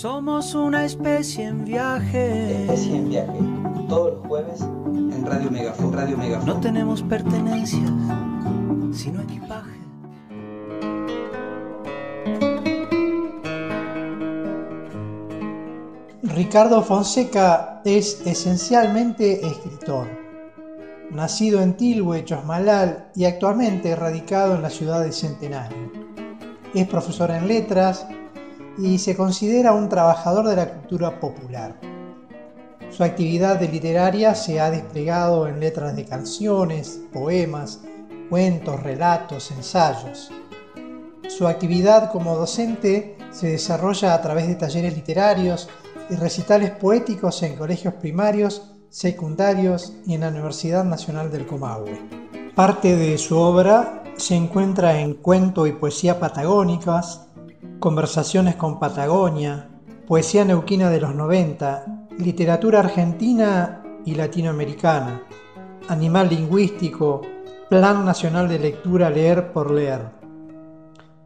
Somos una especie en viaje. Especie en viaje. Todos los jueves en Radio Megafon. Radio Megafon. No tenemos pertenencias, sino equipaje. Ricardo Fonseca es esencialmente escritor. Nacido en Tilhue, Chosmalal y actualmente radicado en la ciudad de Centenario. Es profesor en letras y se considera un trabajador de la cultura popular. Su actividad literaria se ha desplegado en letras de canciones, poemas, cuentos, relatos, ensayos. Su actividad como docente se desarrolla a través de talleres literarios y recitales poéticos en colegios primarios, secundarios y en la Universidad Nacional del Comahue. Parte de su obra se encuentra en cuento y poesía patagónicas, conversaciones con Patagonia, poesía neuquina de los 90, literatura argentina y latinoamericana, animal lingüístico, Plan Nacional de Lectura Leer por Leer.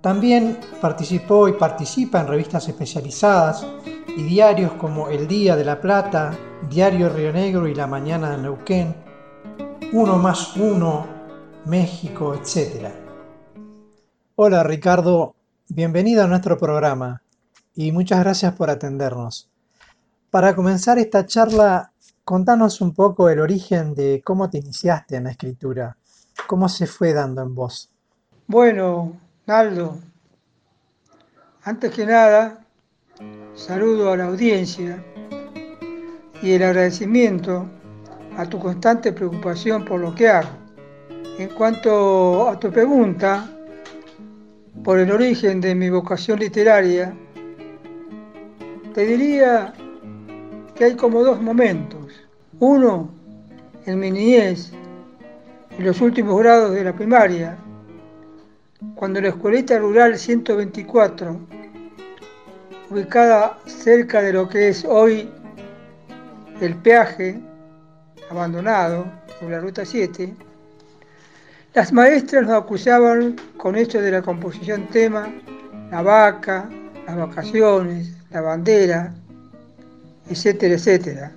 También participó y participa en revistas especializadas y diarios como El Día de la Plata, Diario Río Negro y La Mañana de Neuquén, Uno más Uno, México, etc. Hola Ricardo, bienvenido a nuestro programa y muchas gracias por atendernos. Para comenzar esta charla, contanos un poco el origen de cómo te iniciaste en la escritura, cómo se fue dando en vos. Bueno, Naldo, antes que nada, saludo a la audiencia y el agradecimiento a tu constante preocupación por lo que hago. En cuanto a tu pregunta, por el origen de mi vocación literaria, te diría que hay como dos momentos. Uno, en mi niñez, en los últimos grados de la primaria, cuando la escuelita rural 124, ubicada cerca de lo que es hoy el peaje abandonado por la ruta 7, las maestras nos acusaban con esto de la composición tema, la vaca, las vacaciones, la bandera, etcétera, etcétera.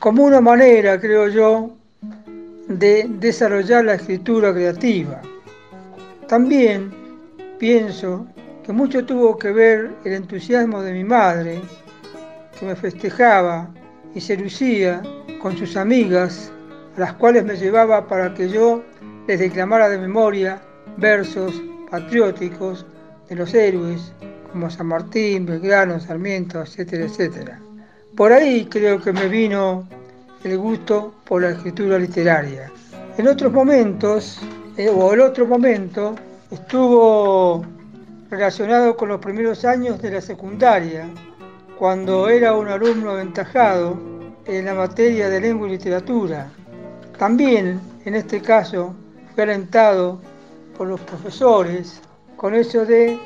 Como una manera, creo yo, de desarrollar la escritura creativa. También pienso que mucho tuvo que ver el entusiasmo de mi madre, que me festejaba y se lucía con sus amigas las cuales me llevaba para que yo les declamara de memoria versos patrióticos de los héroes como San Martín, Belgrano, Sarmiento, etcétera, etcétera. Por ahí creo que me vino el gusto por la escritura literaria. En otros momentos, eh, o el otro momento, estuvo relacionado con los primeros años de la secundaria, cuando era un alumno aventajado en la materia de lengua y literatura también, en este caso, fue alentado por los profesores con eso de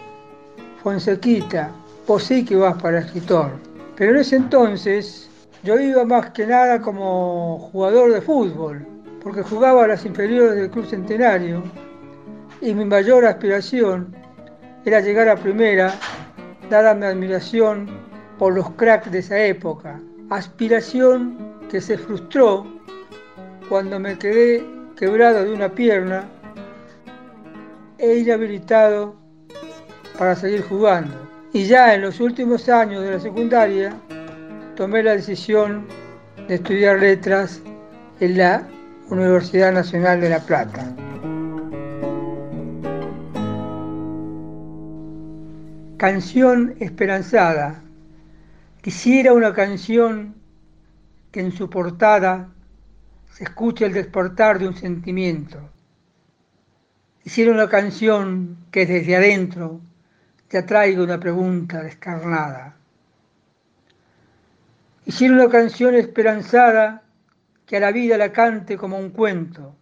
Fonsequita, vos sí que vas para escritor. Pero en ese entonces yo iba más que nada como jugador de fútbol, porque jugaba a las inferiores del Club Centenario y mi mayor aspiración era llegar a primera, dada mi admiración por los cracks de esa época. Aspiración que se frustró cuando me quedé quebrado de una pierna e inhabilitado para seguir jugando. Y ya en los últimos años de la secundaria tomé la decisión de estudiar letras en la Universidad Nacional de La Plata. Canción esperanzada. Quisiera una canción que en su portada se escucha el despertar de un sentimiento. Hicieron una canción que desde adentro te atraiga una pregunta descarnada. Hicieron una canción esperanzada que a la vida la cante como un cuento,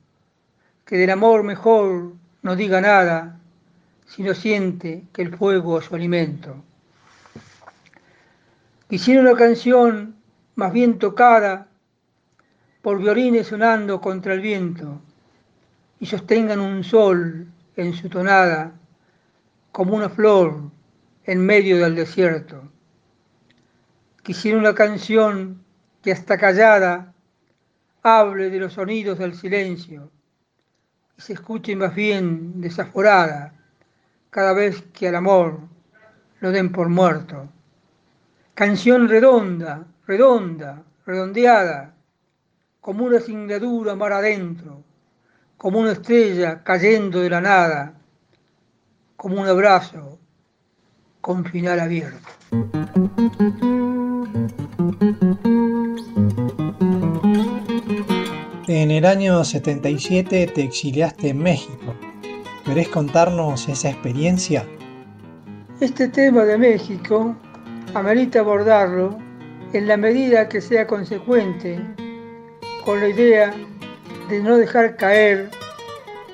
que del amor mejor no diga nada, sino siente que el fuego es su alimento. Hicieron una canción más bien tocada por violines sonando contra el viento y sostengan un sol en su tonada como una flor en medio del desierto. Quisiera una canción que hasta callada hable de los sonidos del silencio y se escuche más bien desaforada cada vez que al amor lo den por muerto. Canción redonda, redonda, redondeada, como una singladura mar adentro, como una estrella cayendo de la nada, como un abrazo con final abierto. En el año 77 te exiliaste en México. ¿Querés contarnos esa experiencia? Este tema de México amerita abordarlo en la medida que sea consecuente con la idea de no dejar caer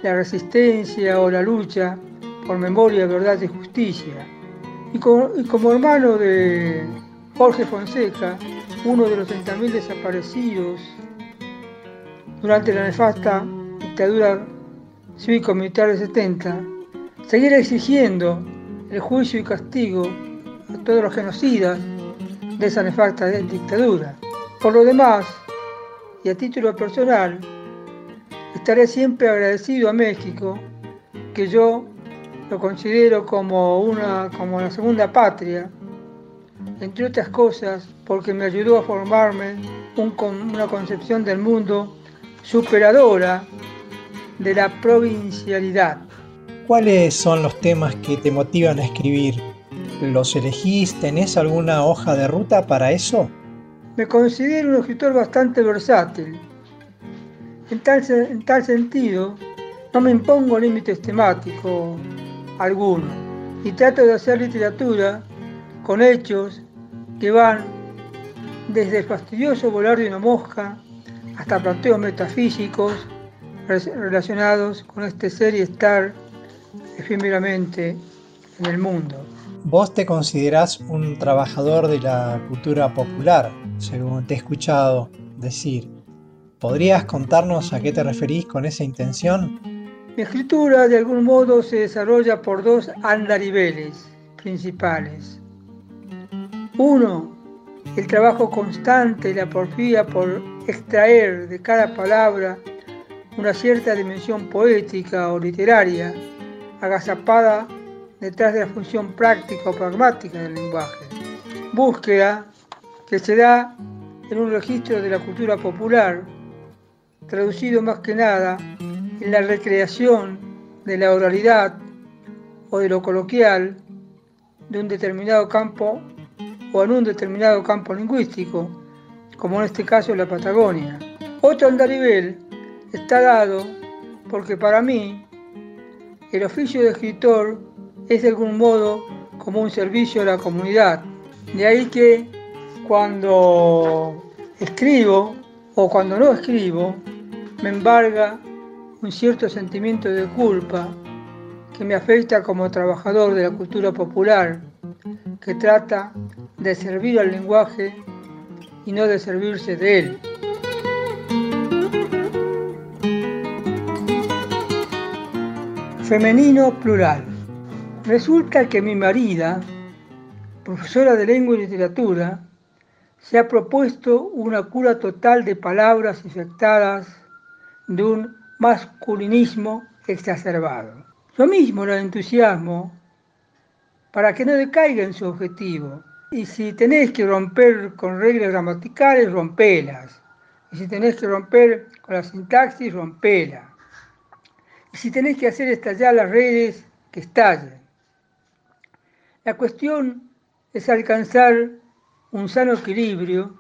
la resistencia o la lucha por memoria, verdad y justicia. Y como, hermano de Jorge Fonseca, uno de los 30.000 desaparecidos durante la nefasta dictadura cívico-militar de 70, seguir exigiendo el juicio y castigo a todos los genocidas de esa nefasta dictadura. Por lo demás, y a título personal, estaré siempre agradecido a México, que yo lo considero como, una, como la segunda patria, entre otras cosas porque me ayudó a formarme una concepción del mundo superadora de la provincialidad. ¿Cuáles son los temas que te motivan a escribir? ¿Los elegís? ¿Tenés alguna hoja de ruta para eso? Me considero un escritor bastante versátil. En tal, en tal sentido, no me impongo límites temáticos alguno y trato de hacer literatura con hechos que van desde el fastidioso volar de una mosca hasta planteos metafísicos relacionados con este ser y estar efímeramente en el mundo. Vos te considerás un trabajador de la cultura popular, según te he escuchado decir. ¿Podrías contarnos a qué te referís con esa intención? Mi escritura de algún modo se desarrolla por dos andariveles principales. Uno, el trabajo constante y la porfía por extraer de cada palabra una cierta dimensión poética o literaria, agazapada detrás de la función práctica o pragmática del lenguaje. Búsqueda que se da en un registro de la cultura popular, traducido más que nada en la recreación de la oralidad o de lo coloquial de un determinado campo o en un determinado campo lingüístico, como en este caso la Patagonia. Otro andarivel está dado porque para mí el oficio de escritor es de algún modo como un servicio a la comunidad. De ahí que cuando escribo o cuando no escribo, me embarga un cierto sentimiento de culpa que me afecta como trabajador de la cultura popular, que trata de servir al lenguaje y no de servirse de él. Femenino plural. Resulta que mi marida, profesora de lengua y literatura, se ha propuesto una cura total de palabras infectadas de un masculinismo exacerbado. Yo mismo la entusiasmo para que no decaiga en su objetivo. Y si tenés que romper con reglas gramaticales, rompelas. Y si tenés que romper con la sintaxis, rompela. Y si tenés que hacer estallar las redes, que estallen. La cuestión es alcanzar un sano equilibrio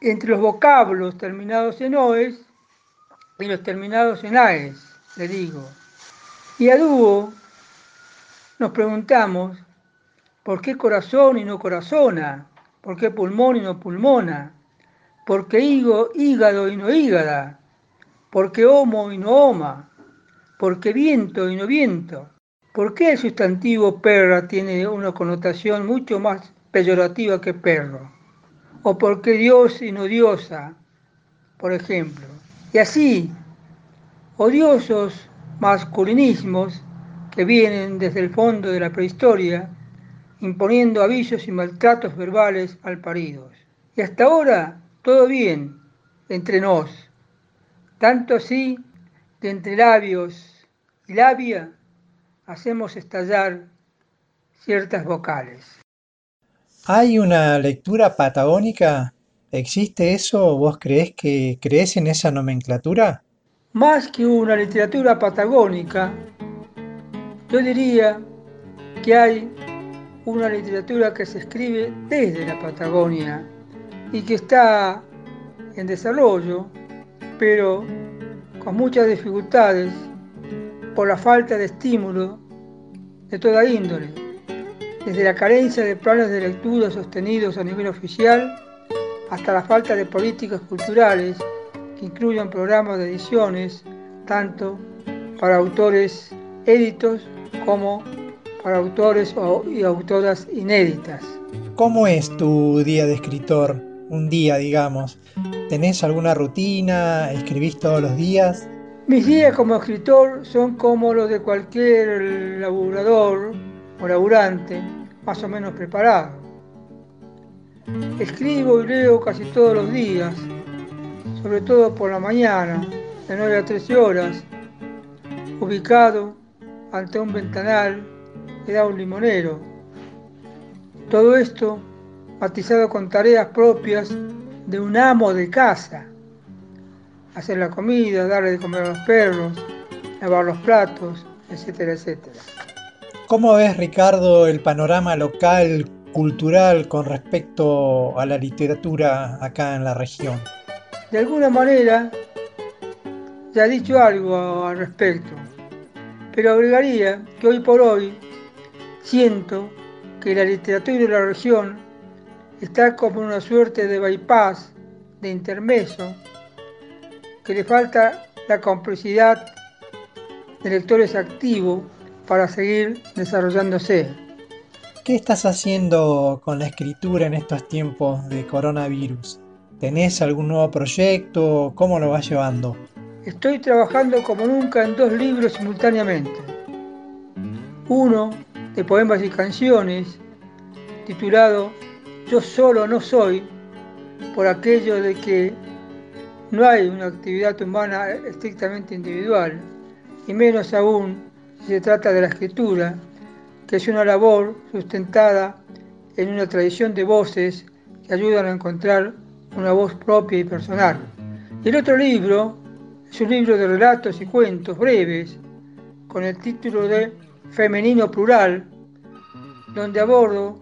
entre los vocablos terminados en oes y los terminados en AES, le digo. Y a dúo nos preguntamos, ¿por qué corazón y no corazona? ¿Por qué pulmón y no pulmona? ¿Por qué higo, hígado y no hígada? ¿Por qué homo y no homa? ¿Por qué viento y no viento? ¿Por qué el sustantivo perra tiene una connotación mucho más peyorativa que perro? ¿O por qué Dios y no diosa, por ejemplo? Y así, odiosos masculinismos que vienen desde el fondo de la prehistoria imponiendo avisos y maltratos verbales al paridos. Y hasta ahora todo bien entre nos, tanto así de entre labios y labia hacemos estallar ciertas vocales. ¿Hay una lectura patagónica? ¿Existe eso? ¿Vos crees que crees en esa nomenclatura? Más que una literatura patagónica, yo diría que hay una literatura que se escribe desde la Patagonia y que está en desarrollo, pero con muchas dificultades por la falta de estímulo de toda índole, desde la carencia de planes de lectura sostenidos a nivel oficial hasta la falta de políticas culturales que incluyan programas de ediciones, tanto para autores éditos como para autores y autoras inéditas. ¿Cómo es tu día de escritor? Un día, digamos. ¿Tenés alguna rutina? ¿Escribís todos los días? Mis días como escritor son como los de cualquier laburador o laburante, más o menos preparado. Escribo y leo casi todos los días, sobre todo por la mañana, de 9 a 13 horas, ubicado ante un ventanal que da un limonero. Todo esto matizado con tareas propias de un amo de casa. Hacer la comida, darle de comer a los perros, lavar los platos, etcétera, etcétera. ¿Cómo ves, Ricardo, el panorama local, cultural con respecto a la literatura acá en la región? De alguna manera, ya he dicho algo al respecto pero agregaría que hoy por hoy siento que la literatura de la región está como una suerte de bypass, de intermeso, que le falta la complicidad de lectores activos para seguir desarrollándose. ¿Qué estás haciendo con la escritura en estos tiempos de coronavirus? ¿Tenés algún nuevo proyecto? ¿Cómo lo vas llevando? Estoy trabajando como nunca en dos libros simultáneamente. Uno de poemas y canciones, titulado Yo solo no soy, por aquello de que no hay una actividad humana estrictamente individual, y menos aún se trata de la escritura, que es una labor sustentada en una tradición de voces que ayudan a encontrar una voz propia y personal. Y el otro libro, es un libro de relatos y cuentos breves con el título de Femenino Plural, donde abordo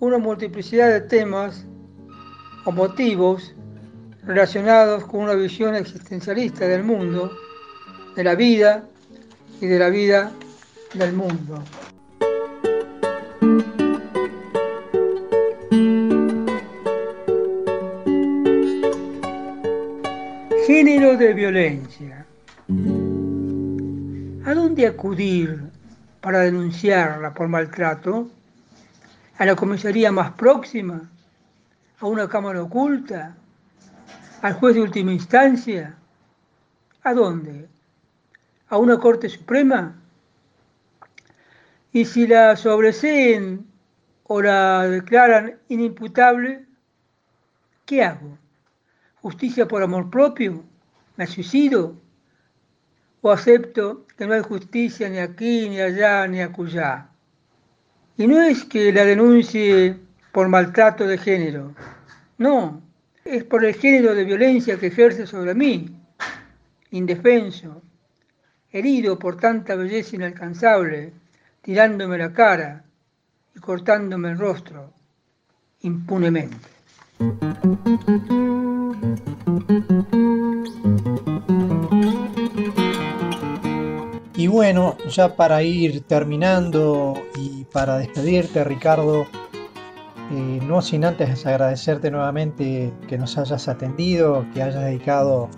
una multiplicidad de temas o motivos relacionados con una visión existencialista del mundo, de la vida y de la vida del mundo. Género de violencia. ¿A dónde acudir para denunciarla por maltrato? ¿A la comisaría más próxima? ¿A una cámara oculta? ¿Al juez de última instancia? ¿A dónde? ¿A una Corte Suprema? Y si la sobreseen o la declaran inimputable, ¿qué hago? justicia por amor propio? ¿Me suicido? ¿O acepto que no hay justicia ni aquí, ni allá, ni acullá? Y no es que la denuncie por maltrato de género, no, es por el género de violencia que ejerce sobre mí, indefenso, herido por tanta belleza inalcanzable, tirándome la cara y cortándome el rostro impunemente. Y bueno, ya para ir terminando y para despedirte, Ricardo, eh, no sin antes agradecerte nuevamente que nos hayas atendido, que hayas dedicado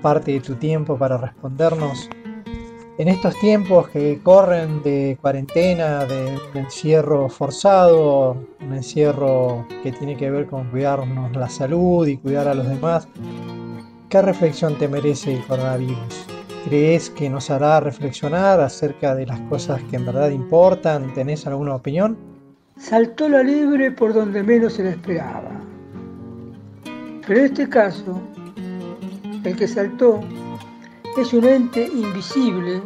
parte de tu tiempo para respondernos. En estos tiempos que corren de cuarentena, de encierro forzado, un encierro que tiene que ver con cuidarnos la salud y cuidar a los demás, ¿qué reflexión te merece el coronavirus? ¿Crees que nos hará reflexionar acerca de las cosas que en verdad importan? ¿Tenés alguna opinión? saltó la liebre por donde menos se la esperaba. Pero en este caso, el que saltó es un ente invisible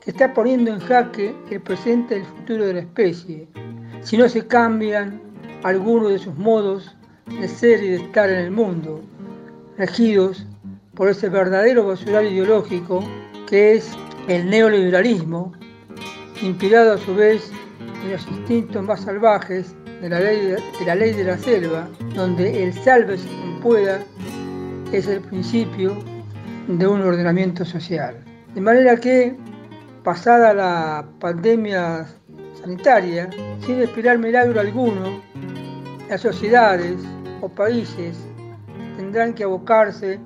que está poniendo en jaque el presente y el futuro de la especie, si no se cambian algunos de sus modos de ser y de estar en el mundo, regidos por ese verdadero basural ideológico que es el neoliberalismo, inspirado a su vez en los instintos más salvajes de la ley de, la, ley de la selva, donde el salve quien pueda es el principio de un ordenamiento social. De manera que, pasada la pandemia sanitaria, sin esperar milagro alguno, las sociedades o países tendrán que abocarse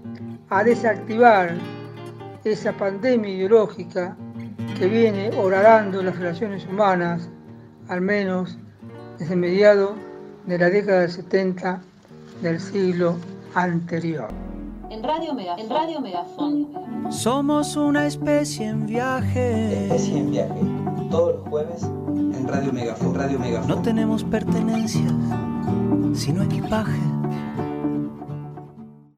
a desactivar esa pandemia ideológica que viene horadando las relaciones humanas, al menos desde mediados de la década del 70 del siglo anterior. En Radio, Megafon. en Radio Megafon. Somos una especie en viaje. Especie en viaje. Todos los jueves en Radio Megafon. Radio Megafon. No tenemos pertenencias, sino equipaje